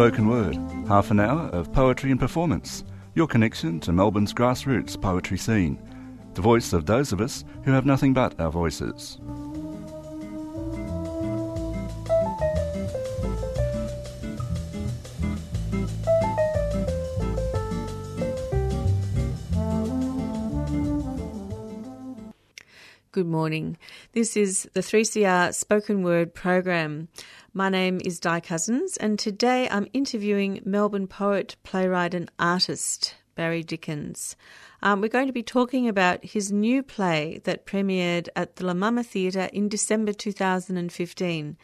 Spoken Word, half an hour of poetry and performance, your connection to Melbourne's grassroots poetry scene, the voice of those of us who have nothing but our voices. Good morning. This is the 3CR Spoken Word program. My name is Di Cousens, and today I'm interviewing Melbourne poet, playwright, and artist Barry Dickins. Um, we're going to be talking about his new play that premiered at the La Mama Theatre in December 2015.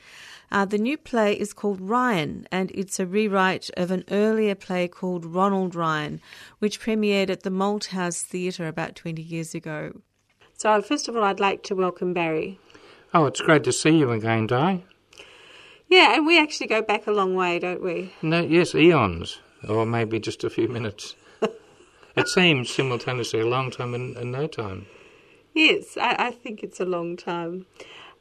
Uh, the new play is called Ryan, and it's a rewrite of an earlier play called Ronald Ryan, which premiered at the Malthouse Theatre about 20 years ago. So, first of all, I'd like to welcome Barry. Oh, it's great to see you again, Di. Yeah, and we actually go back a long way, don't we? No, yes, eons, or maybe just a few minutes. it seems simultaneously a long time and, and no time. Yes, I, I, think it's a long time.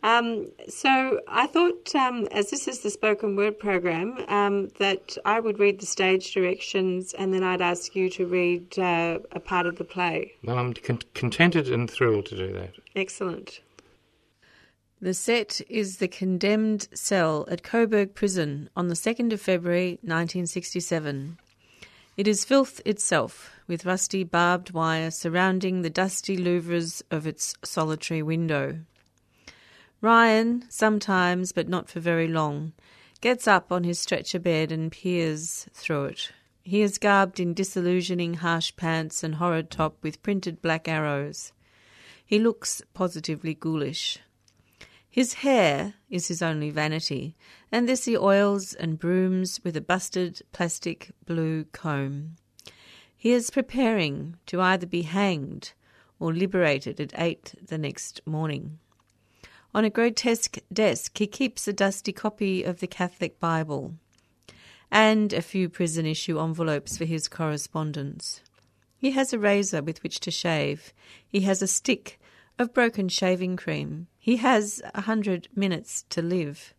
Um, so I thought, um, as this is the spoken word program, um, that I would read the stage directions and then I'd ask you to read uh, a part of the play. Well, I'm con- contented and thrilled to do that. Excellent. The set is the condemned cell at Coburg Prison on the 2nd of February 1967. It is filth itself, with rusty barbed wire surrounding the dusty louvres of its solitary window. Ryan, sometimes, but not for very long, gets up on his stretcher bed and peers through it. He is garbed in disillusioning harsh pants and horrid top with printed black arrows. He looks positively ghoulish. His hair is his only vanity, and this he oils and brooms with a busted plastic blue comb. He is preparing to either be hanged or liberated at eight the next morning. On a grotesque desk, he keeps a dusty copy of the Catholic Bible and a few prison issue envelopes for his correspondence. He has a razor with which to shave. He has a stick of broken shaving cream. He has a hundred minutes to live.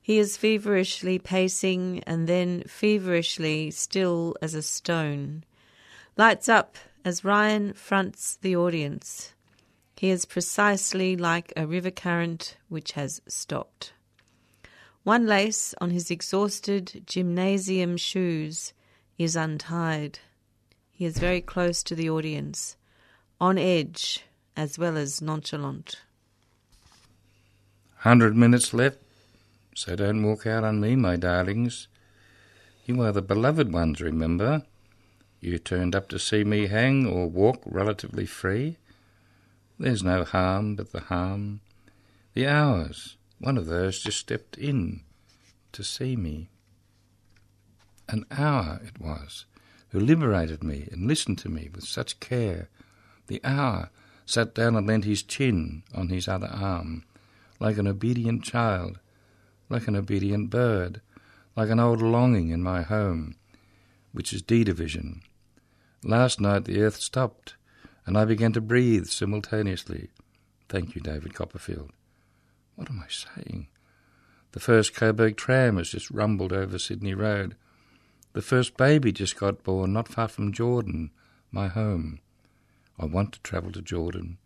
He is feverishly pacing and then feverishly still as a stone. Lights up as Ryan fronts the audience. He is precisely like a river current which has stopped. One lace on his exhausted gymnasium shoes is untied. He is very close to the audience, on edge as well as nonchalant. Hundred minutes left, so don't walk out on me, my darlings. You are the beloved ones, remember? You turned up to see me hang or walk relatively free. There's no harm but the harm. The hours, one of those just stepped in to see me. An hour it was, who liberated me and listened to me with such care. The hour sat down and leant his chin on his other arm, like an obedient child, like an obedient bird, like an old longing in my home, which is D division. Last night the earth stopped and I began to breathe simultaneously. Thank you, David Copperfield. What am I saying? The first Coburg tram has just rumbled over Sydney Road. The first baby just got born not far from Jordan, my home. I want to travel to Jordan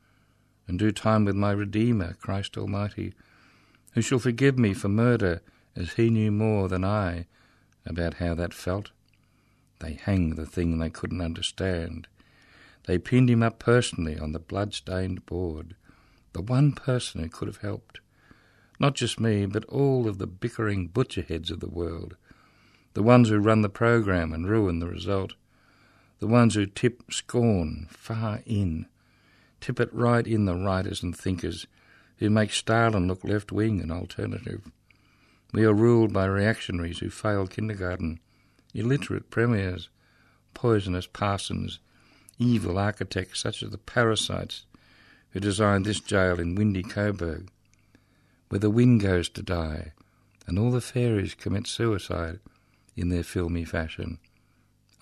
and do time with my Redeemer, Christ Almighty, who shall forgive me for murder as he knew more than I about how that felt. They hang the thing they couldn't understand they pinned him up personally on the blood-stained board, the one person who could have helped. Not just me, but all of the bickering butcherheads of the world, the ones who run the program and ruin the result, the ones who tip scorn far in, tip it right in the writers and thinkers who make Stalin look left-wing and alternative. We are ruled by reactionaries who failed kindergarten, illiterate premiers, poisonous parsons, evil architects such as the parasites who designed this jail in windy Coburg, where the wind goes to die and all the fairies commit suicide in their filmy fashion.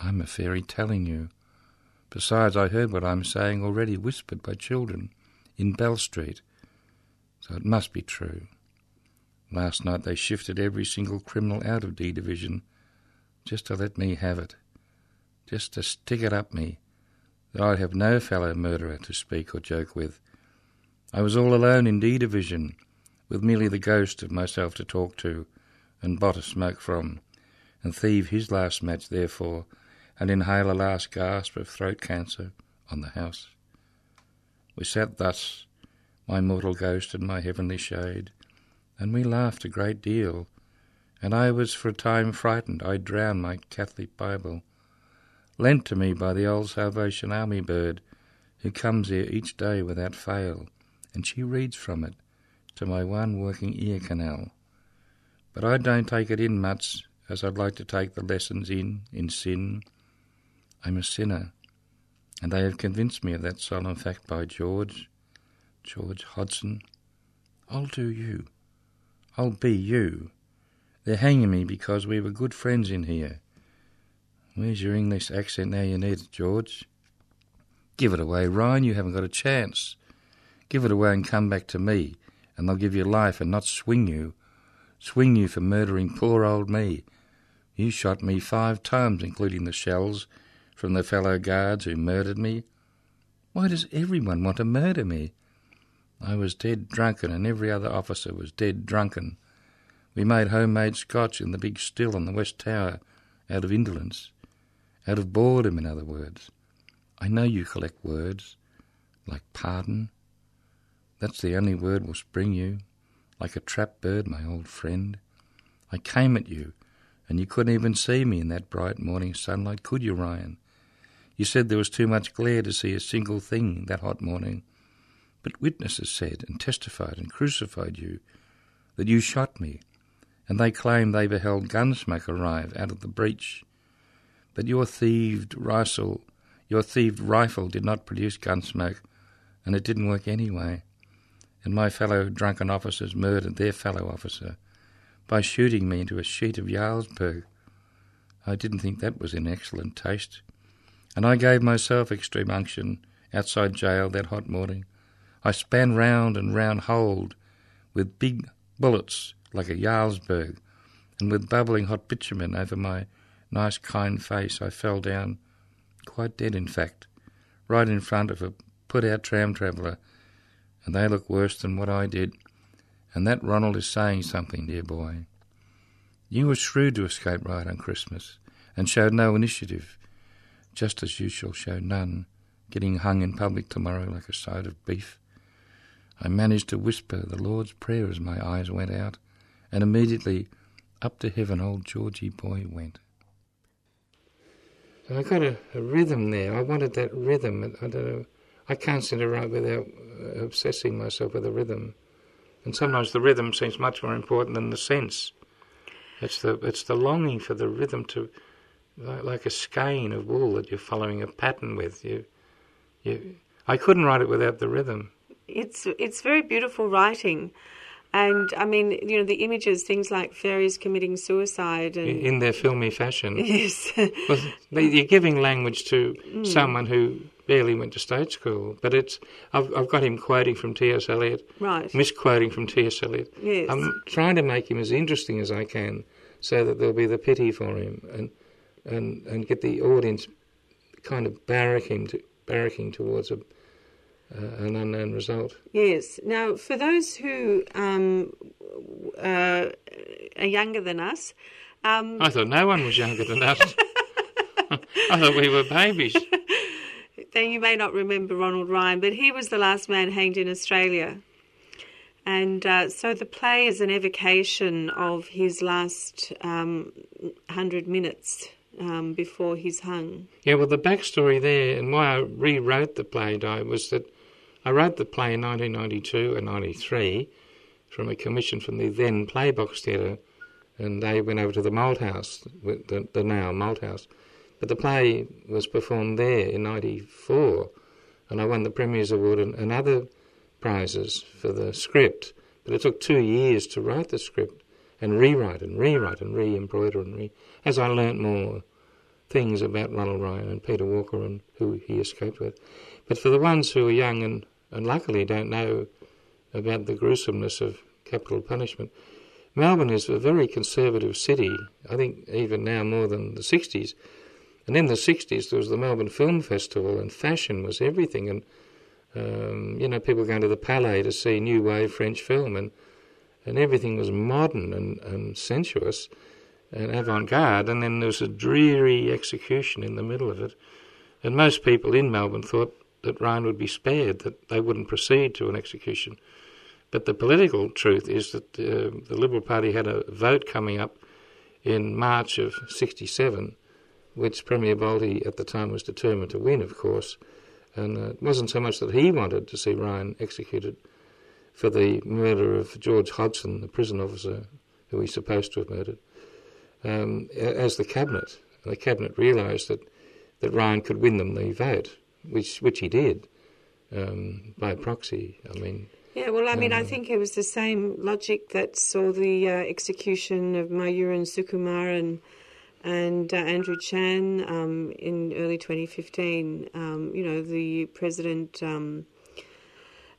I'm a fairy telling you. Besides, I heard what I'm saying already whispered by children in Bell Street, so it must be true. Last night they shifted every single criminal out of D Division just to let me have it, just to stick it up me, that I'd have no fellow murderer to speak or joke with. I was all alone in D Division, with merely the ghost of myself to talk to, and bot a smoke from, and thieve his last match therefore, and inhale a last gasp of throat cancer on the house. We sat thus, my mortal ghost and my heavenly shade, and we laughed a great deal, and I was for a time frightened I drowned my Catholic Bible, lent to me by the old Salvation Army bird, who comes here each day without fail, and she reads from it to my one working ear canal. But I don't take it in much as I'd like to take the lessons in, in sin. I'm a sinner, and they have convinced me of that solemn fact by George, George Hodgson. I'll do you. I'll be you. They're hanging me because we were good friends in here. Where's your English accent now you need it, George? Give it away, Ryan, you haven't got a chance. Give it away and come back to me, and they'll give you life and not swing you. Swing you for murdering poor old me. You shot me five times, including the shells from the fellow guards who murdered me. Why does everyone want to murder me? I was dead drunken, and every other officer was dead drunken. We made homemade scotch in the big still on the West Tower out of indolence, out of boredom, in other words. I know you collect words, like pardon. That's the only word will spring you, like a trap bird, my old friend. I came at you, and you couldn't even see me in that bright morning sunlight, could you, Ryan? You said there was too much glare to see a single thing that hot morning. But witnesses said and testified and crucified you that you shot me, and they claim they beheld Gunsmoke arrive out of the breach. But your thieved rifle, your thieved rifle did not produce Gunsmoke, and it didn't work anyway. And my fellow drunken officers murdered their fellow officer by shooting me into a sheet of Jarlsberg. I didn't think that was in excellent taste, and I gave myself extreme unction outside jail that hot morning I span round and round holed with big bullets like a Jarlsberg, and with bubbling hot bitumen over my nice kind face, I fell down, quite dead in fact, right in front of a put out tram traveller, and they look worse than what I did. And that Ronald is saying something, dear boy. You were shrewd to escape right on Christmas, and showed no initiative, just as you shall show none, getting hung in public tomorrow like a side of beef. I managed to whisper the Lord's Prayer as my eyes went out, and immediately up to heaven old Georgie boy went. I got a, a, rhythm there. I wanted that rhythm. I don't know. I can't to write without uh, obsessing myself with the rhythm. And sometimes the rhythm seems much more important than the sense. It's the it's the longing for the rhythm to, like, like a skein of wool that you're following a pattern with. You, you. I couldn't write it without the rhythm it's it's very beautiful writing. And I mean, you know, the images, things like fairies committing suicide, and in their filmy fashion. Yes, well, you're giving language to mm. someone who barely went to state school. But it's I've, I've got him quoting from T.S. Eliot, right? Misquoting from T.S. Eliot. Yes, I'm trying to make him as interesting as I can, so that there'll be the pity for him, and and and get the audience kind of barracking to, barracking towards a uh, an unknown result. Yes. Now, for those who um, uh, are younger than us, um, I thought no one was younger than us. I thought we were babies. then you may not remember Ronald Ryan, but he was the last man hanged in Australia. And uh, so the play is an evocation of his last um, hundred minutes um, before he's hung. Yeah, well, the backstory there and why I rewrote the play, Di, was that I wrote the play in 1992 and 93 from a commission from the then Playbox Theatre, and they went over to the Malthouse, the, the now Malthouse. But the play was performed there in 94, and I won the Premier's Award and, and other prizes for the script. But it took two years to write the script and rewrite and rewrite and re-embroider and re... As I learnt more things about Ronald Ryan and Peter Walker and who he escaped with. But for the ones who are young and and luckily don't know about the gruesomeness of capital punishment. Melbourne is a very conservative city, I think even now more than the 60s. And in the 60s, there was the Melbourne Film Festival, and fashion was everything. And, um, you know, people going to the Palais to see new wave French film, and, and everything was modern and, and sensuous and avant garde. And then there was a dreary execution in the middle of it. And most people in Melbourne thought that Ryan would be spared, that they wouldn't proceed to an execution. But the political truth is that uh, the Liberal Party had a vote coming up in March of 67, which Premier Bolte at the time was determined to win, of course. And uh, it wasn't so much that he wanted to see Ryan executed for the murder of George Hodgson, the prison officer who he's supposed to have murdered, um, as the cabinet. And the cabinet realised that, that Ryan could win them the vote, which which he did um, by proxy. I mean, yeah, well, I mean, I think it was the same logic that saw the uh, execution of Mayuran Sukumaran and uh, Andrew Chan um, in early 2015. Um, you know, the president.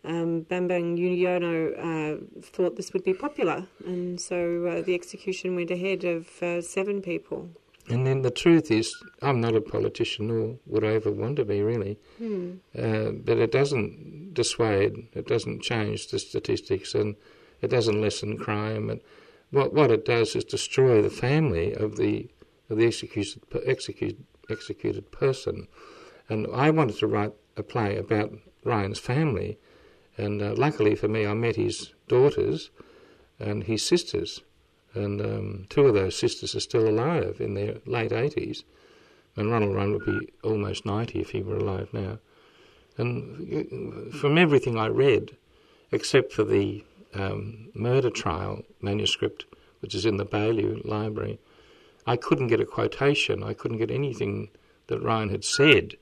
Um, Bambang Yudhoyono uh, thought this would be popular, and so uh, the execution went ahead of uh, seven people. And then the truth is, I'm not a politician, nor would I ever want to be, really. Hmm. Uh, but it doesn't dissuade, it doesn't change the statistics, and it doesn't lessen crime. And what what it does is destroy the family of the of the executed executed executed person. And I wanted to write a play about Ryan's family, and uh, luckily for me, I met his daughters and his sisters and um, two of those sisters are still alive in their late 80s. And Ronald Ryan would be almost 90 if he were alive now. And from everything I read, except for the um, murder trial manuscript, which is in the Baillieu Library, I couldn't get a quotation. I couldn't get anything that Ryan had said.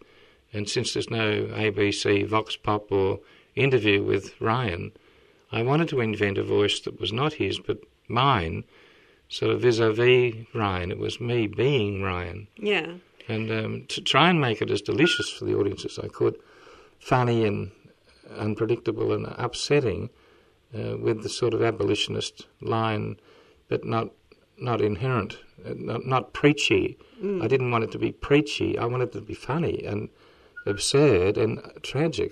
And since there's no ABC, Vox Pop, or interview with Ryan, I wanted to invent a voice that was not his but mine, sort of vis-a-vis Ryan. It was me being Ryan. Yeah. And um, to try and make it as delicious for the audience as I could, funny and unpredictable and upsetting, uh, with the sort of abolitionist line, but not not inherent, uh, not, not preachy. Mm. I didn't want it to be preachy. I wanted it to be funny and absurd and tragic.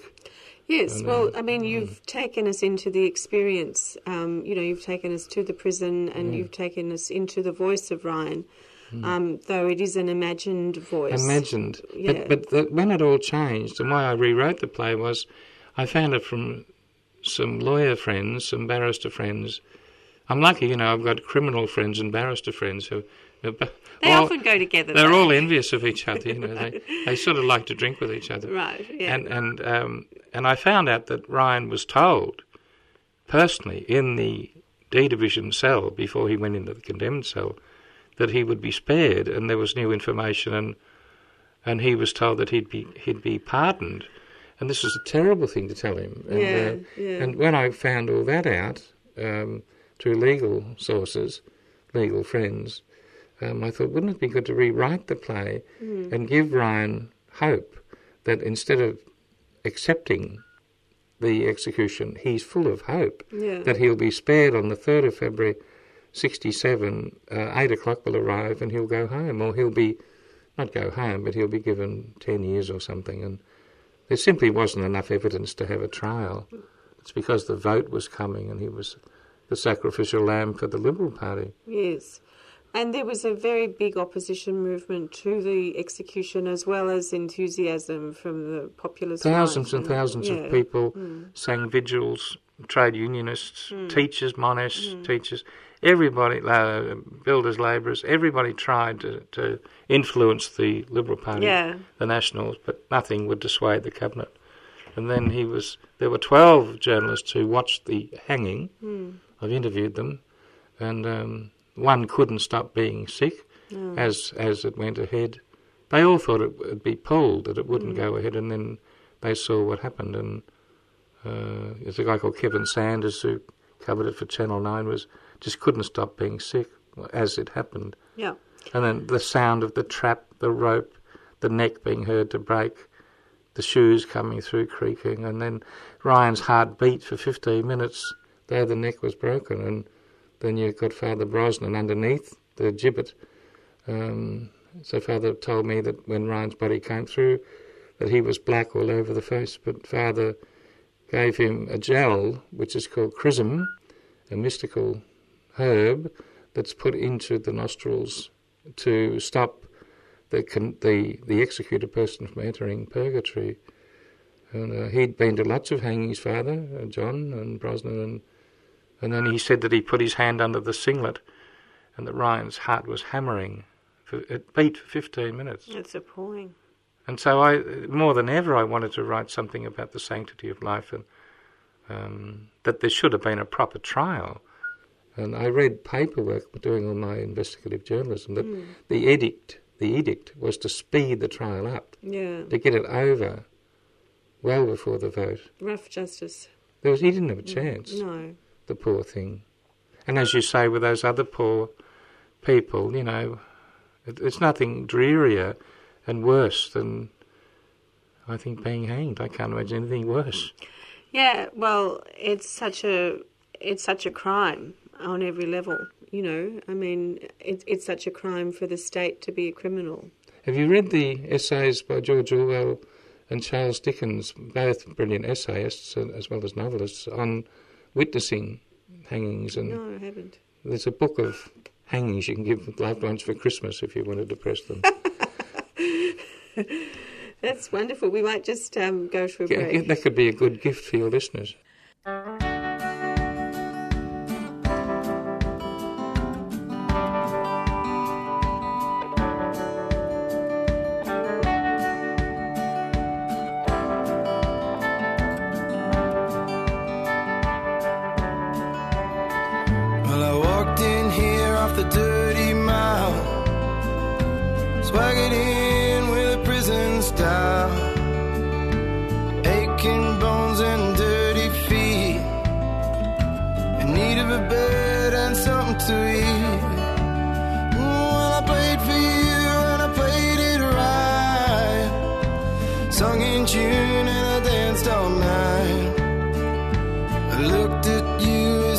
Yes, well, I mean, you've taken us into the experience. Um, you know, you've taken us to the prison and Mm. you've taken us into the voice of Ryan, um, though it is an imagined voice. imagined. Yeah. But but the, when it all changed, and why I rewrote the play was, I found it from some lawyer friends, some barrister friends. I'm lucky, you know. I've got criminal friends and barrister friends who. They all- often go together. They're though. all envious of each other. You know, they they sort of like to drink with each other. Right, yeah. And and um, and I found out that Ryan was told personally in the D division cell before he went into the condemned cell that he would be spared, and there was new information, and and he was told that he'd be he'd be pardoned, and this was a terrible thing to tell him. And, Yeah, uh, yeah. and when I found all that out um, through legal sources, legal friends, um, I thought, wouldn't it be good to rewrite the play Hmm. and give Ryan hope that instead of accepting the execution, he's full of hope Yeah. that he'll be spared on the 3rd of February 67, uh, 8 o'clock will arrive and he'll go home, or he'll be, not go home, but he'll be given 10 years or something. And there simply wasn't enough evidence to have a trial. It's because the vote was coming and he was the sacrificial lamb for the Liberal Party. Yes. And there was a very big opposition movement to the execution as well as enthusiasm from the populist Thousands right. and thousands Yeah. of people sang vigils, trade unionists, teachers, monists, teachers, everybody, uh, builders, labourers, everybody tried to, to influence the Liberal Party, Yeah. the Nationals, but nothing would dissuade the cabinet. And then he was. There were twelve journalists who watched the hanging. I've interviewed them, and um, one couldn't stop being sick as as it went ahead. They all thought it would be pulled, that it wouldn't go ahead, and then they saw what happened. And uh, there's a guy called Kevin Sanders who covered it for Channel Nine. Was just couldn't stop being sick as it happened. Yeah. And then the sound of the trap, the rope, the neck being heard to break, the shoes coming through creaking, and then Ryan's heart beat for 15 minutes, There, the neck was broken. And then you've got Father Brosnan underneath the gibbet. Um, so Father told me that when Ryan's body came through, that he was black all over the face, but Father gave him a gel, which is called chrism, a mystical herb that's put into the nostrils to stop the the the executed person from entering purgatory. And uh, he'd been to lots of hangings, Father uh, John and Brosnan, and and then he said that he put his hand under the singlet, and that Ryan's heart was hammering. For, it beat for 15 minutes. That's appalling. And so I, more than ever, I wanted to write something about the sanctity of life and um, that there should have been a proper trial. And I read paperwork doing all my investigative journalism that mm. the edict, the edict, was to speed the trial up, yeah, to get it over well before the vote. Rough justice. There was he didn't have a chance. No, the poor thing. And as you say, with those other poor people, you know, it, it's nothing drearier and worse than I think being hanged. I can't imagine anything worse. Yeah, well, it's such a it's such a crime on every level. You know, I mean, it's it's such a crime for the state to be a criminal. Have you read the essays by George Orwell and Charles Dickens, both brilliant essayists uh, as well as novelists, on witnessing hangings? And no, I haven't. There's a book of hangings you can give loved ones for Christmas if you want to depress them. That's wonderful. We might just um, go to a break. Yeah, that could be a good gift for your listeners.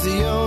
the only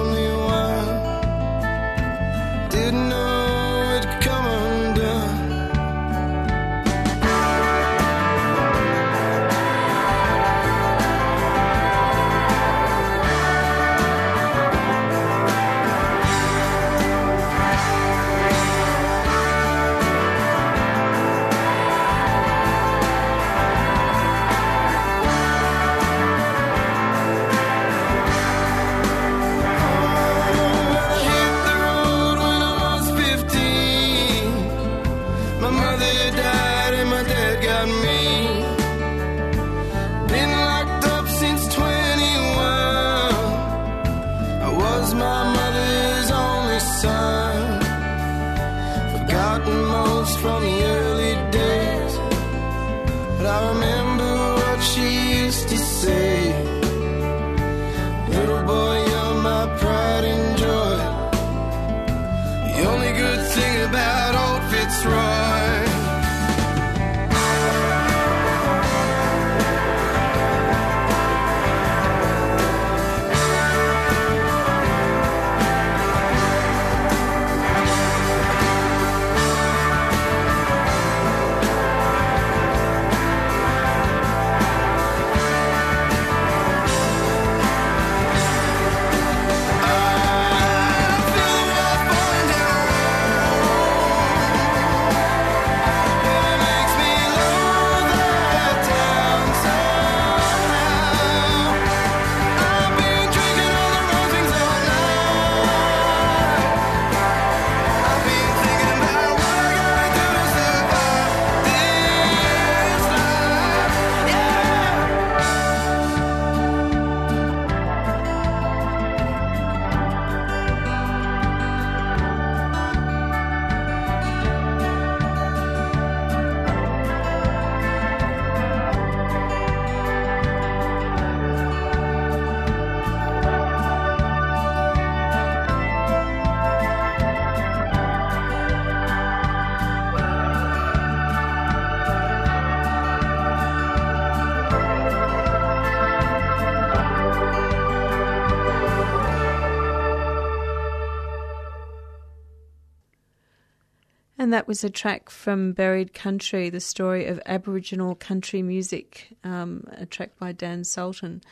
And that was a track from Buried Country, the story of Aboriginal country music, um, a track by Dan Sultan.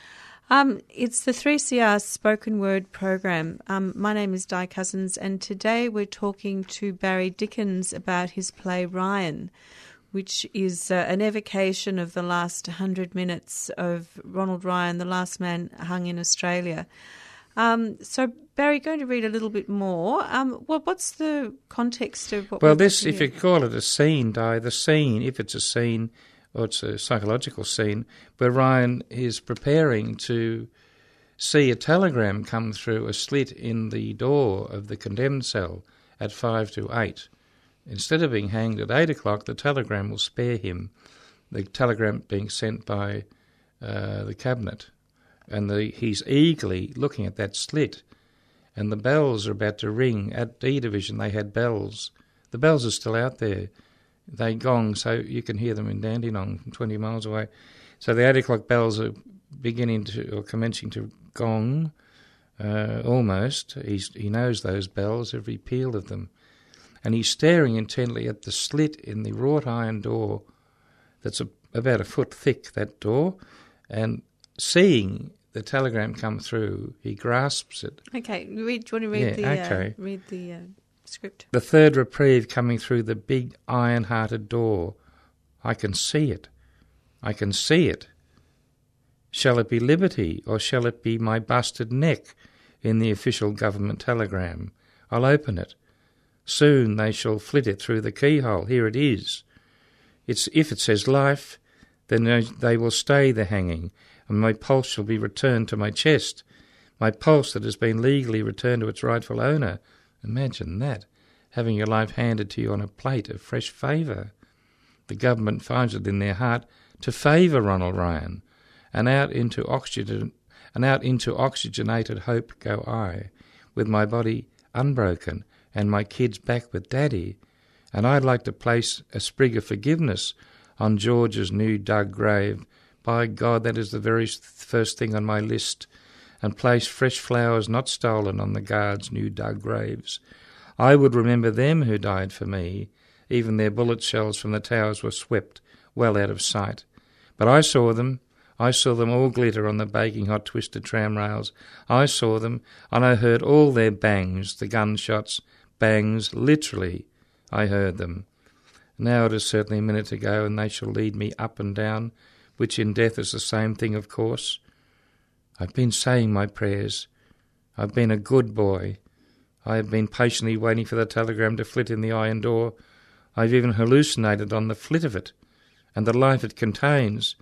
Um, it's the 3CR spoken word program. Um, my name is Di Cousens, and today we're talking to Barry Dickins about his play Ryan, which is uh, an evocation of the last 100 minutes of Ronald Ryan, the last man hung in Australia. Um, so, Barry, going to read a little bit more. Um, what's the context of what? Well, this, if you call it a scene, Di, the scene, if it's a scene or it's a psychological scene, where Ryan is preparing to see a telegram come through a slit in the door of the condemned cell at five to eight. Instead of being hanged at eight o'clock, the telegram will spare him. The telegram being sent by uh, the cabinet and the, he's eagerly looking at that slit. And the bells are about to ring. At D Division, they had bells. The bells are still out there. They gong, so you can hear them in Dandenong from 20 miles away. So the 8 o'clock bells are beginning to, or commencing to gong, uh, almost. He's, he knows those bells, every peal of them. And he's staring intently at the slit in the wrought iron door that's a, about a foot thick, that door, and seeing the telegram come through, he grasps it. Okay, read, do you want to read yeah, the uh, okay. uh, read the uh, script? The third reprieve coming through the big iron-hearted door. I can see it. I can see it. Shall it be liberty, or shall it be my busted neck in the official government telegram? I'll open it. Soon they shall flit it through the keyhole. Here it is. It's if it says life, then they will stay the hanging, and my pulse shall be returned to my chest, my pulse that has been legally returned to its rightful owner. Imagine that, having your life handed to you on a plate of fresh favour. The government finds it in their heart to favour Ronald Ryan, and out into oxygen, and out into oxygenated hope go I, with my body unbroken and my kids back with Daddy. And I'd like to place a sprig of forgiveness on George's new dug grave by God, that is the very first thing on my list, and place fresh flowers not stolen on the guards' new dug graves. I would remember them who died for me. Even their bullet shells from the towers were swept well out of sight. But I saw them. I saw them all glitter on the baking hot twisted tram rails. I saw them, and I heard all their bangs, the gunshots, bangs, literally. I heard them. Now it is certainly a minute to go, and they shall lead me up and down which in death is the same thing, of course. I've been saying my prayers. I've been a good boy. I have been patiently waiting for the telegram to flit in the iron door. I've even hallucinated on the flit of it and the life it contains,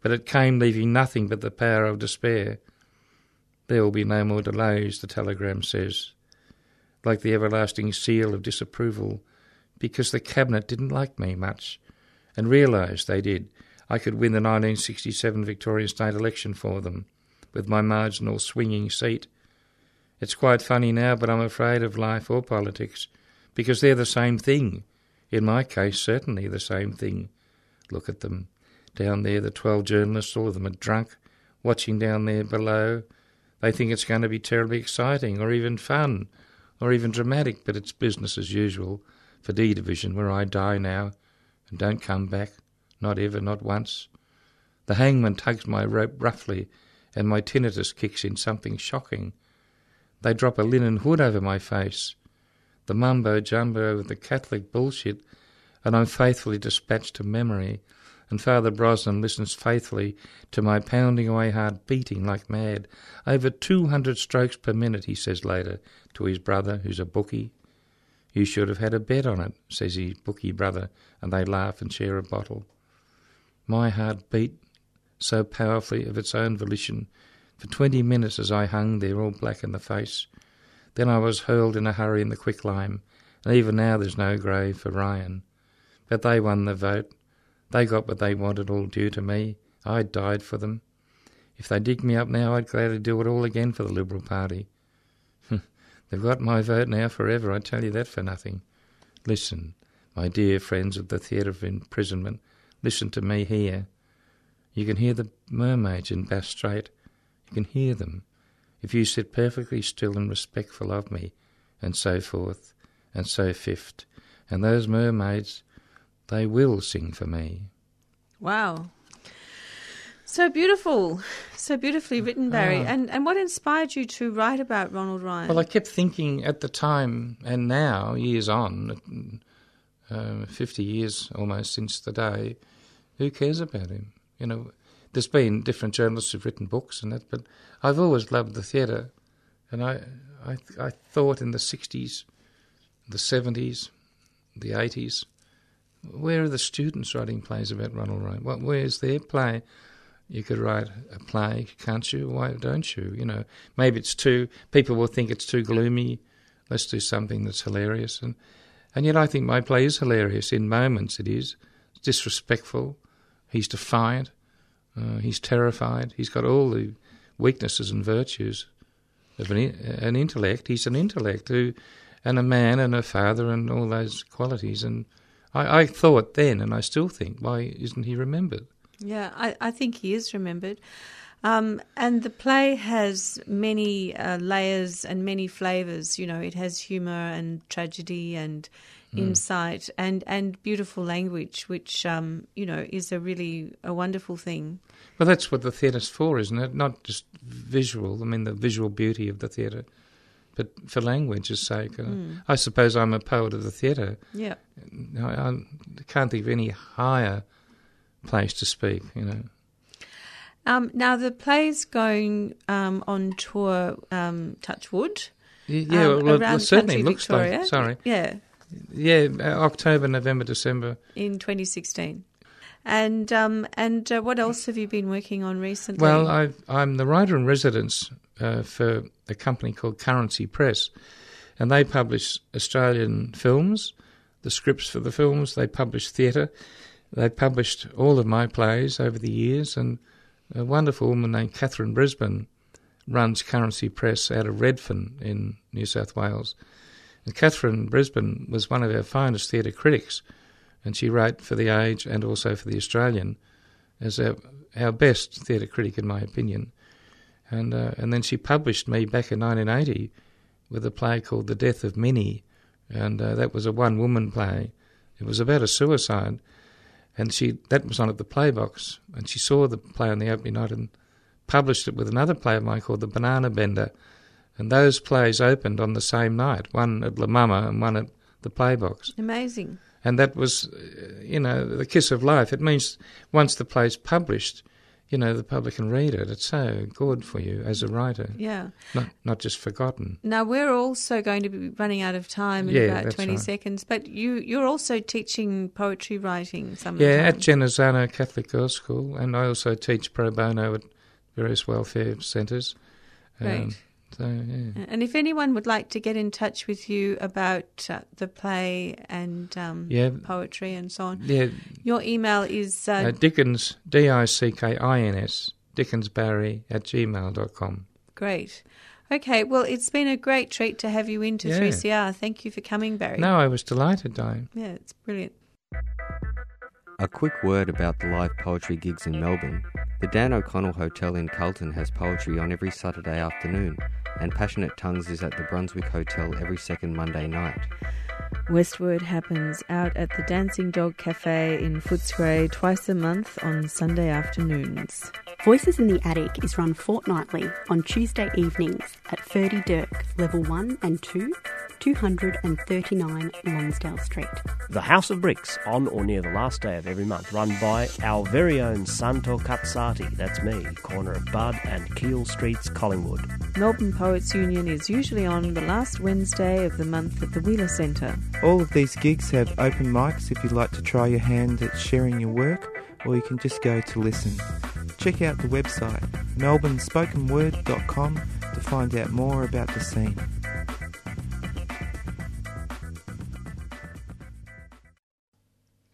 but it came leaving nothing but the power of despair. There will be no more delays, the telegram says, like the everlasting seal of disapproval, because the cabinet didn't like me much, and realised they did, I could win the 1967 Victorian state election for them, with my marginal swinging seat. It's quite funny now, but I'm afraid of life or politics, because they're the same thing. In my case, certainly the same thing. Look at them. Down there, the 12 journalists, all of them are drunk, watching down there below. They think it's going to be terribly exciting, or even fun, or even dramatic, but it's business as usual for D Division, where I die now and don't come back not ever, not once. The hangman tugs my rope roughly, and my tinnitus kicks in something shocking. They drop a linen hood over my face. The mumbo jumbo of the Catholic bullshit, and I'm faithfully dispatched to memory. And Father Brosnan listens faithfully to my pounding away heart beating like mad. Over two hundred strokes per minute, he says later to his brother, who's a bookie. You should have had a bet on it, says his bookie brother, and they laugh and share a bottle. My heart beat so powerfully of its own volition for twenty minutes as I hung there all black in the face. Then I was hurled in a hurry in the quicklime, and even now there's no grave for Ryan. But they won the vote. They got what they wanted, all due to me. I died for them. If they dig me up now, I'd gladly do it all again for the Liberal Party. They've got my vote now forever, I tell you that for nothing. Listen, my dear friends of the theatre of imprisonment, Listen to me here. You can hear the mermaids in Bass Strait. You can hear them. If you sit perfectly still and respectful of me, and so forth, and so fifth, And those mermaids, they will sing for me. Wow. So beautiful. So beautifully written, Barry. Ah. And and what inspired you to write about Ronald Ryan? Well, I kept thinking at the time and now, years on, uh, 50 years almost since the day, who cares about him? You know, there's been different journalists who've written books and that, but I've always loved the theatre. And I, I, I thought in the 60s, the 70s, the 80s, where are the students writing plays about Ronald Ryan? What, where's their play? You could write a play, can't you? Why don't you? You know, maybe it's too. People will think it's too gloomy. Let's do something that's hilarious, and and yet I think my play is hilarious in moments. It is it's disrespectful. He's defiant. Uh, he's terrified. He's got all the weaknesses and virtues of an, an intellect. He's an intellect who, and a man and a father and all those qualities. And I, I thought then, and I still think, why isn't he remembered? Yeah, I, I think he is remembered. Um, and the play has many uh, layers and many flavours. You know, it has humour and tragedy and insight and, and beautiful language, which, um, you know, is a really a wonderful thing. Well, that's what the theatre's for, isn't it? Not just visual. I mean, the visual beauty of the theatre, but for language's sake. Uh, I suppose I'm a poet of the theatre. Yeah. I, I can't think of any higher place to speak. You know. Um, now, the play's going um, on tour, um, Touchwood. Yeah, um, well, it around certainly country looks Victoria. like. Sorry. Yeah, Yeah, uh, October, November, December. in 2016. And um, and uh, what else have you been working on recently? Well, i I'm the writer in residence uh, for a company called Currency Press, and they publish Australian films, the scripts for the films. They publish theatre. They published all of my plays over the years, and a wonderful woman named Katharine Brisbane runs Currency Press out of Redfern in New South Wales. And Katharine Brisbane was one of our finest theatre critics, and she wrote for The Age and also for The Australian as our, our best theatre critic, in my opinion. And, uh, and then she published me back in 1980 with a play called The Death of Minnie, and uh, that was a one woman play. It was about a suicide, and she that was on at the Playbox, and she saw the play on the opening night and published it with another play of mine called The Banana Bender. And those plays opened on the same night, one at La Mama and one at the Playbox. Amazing. And that was, uh, you know, the kiss of life. It means once the play's published, you know, the public can read it. It's so good for you as a writer, Yeah. not not just forgotten. Now we're also going to be running out of time in Yeah, about twenty right. seconds. But you you're also teaching poetry writing some Yeah, at. Genazzano Catholic Girls' School, and I also teach pro bono at various welfare centres. Um, Great. So yeah, And if anyone would like to get in touch with you about uh, the play and um, yeah, poetry and so on, yeah. your email is uh, Uh, Dickins D I C K I N S Dickinsbarry at gmail.com. great. Okay, well, it's been a great treat to have you into Yeah. 3CR. Thank you for coming, Barry. No, I was delighted, Diane. Yeah, it's brilliant. A quick word about the live poetry gigs in Melbourne. The Dan O'Connell Hotel in Carlton has poetry on every Saturday afternoon, and Passionate Tongues is at the Brunswick Hotel every second Monday night. Westward happens out at the Dancing Dog Cafe in Footscray twice a month on Sunday afternoons. Voices in the Attic is run fortnightly on Tuesday evenings at Ferdydurke, Level 1 and 2, 239 Lonsdale Street. The House of Bricks on or near the last day of every month, run by our very own Santo Cazzati, that's me, corner of Budd and Keele Streets, Collingwood. Melbourne Poets Union is usually on the last Wednesday of the month at the Wheeler Centre. All of these gigs have open mics if you'd like to try your hand at sharing your work, or you can just go to listen. Check out the website melbournespokenword.com to find out more about the scene.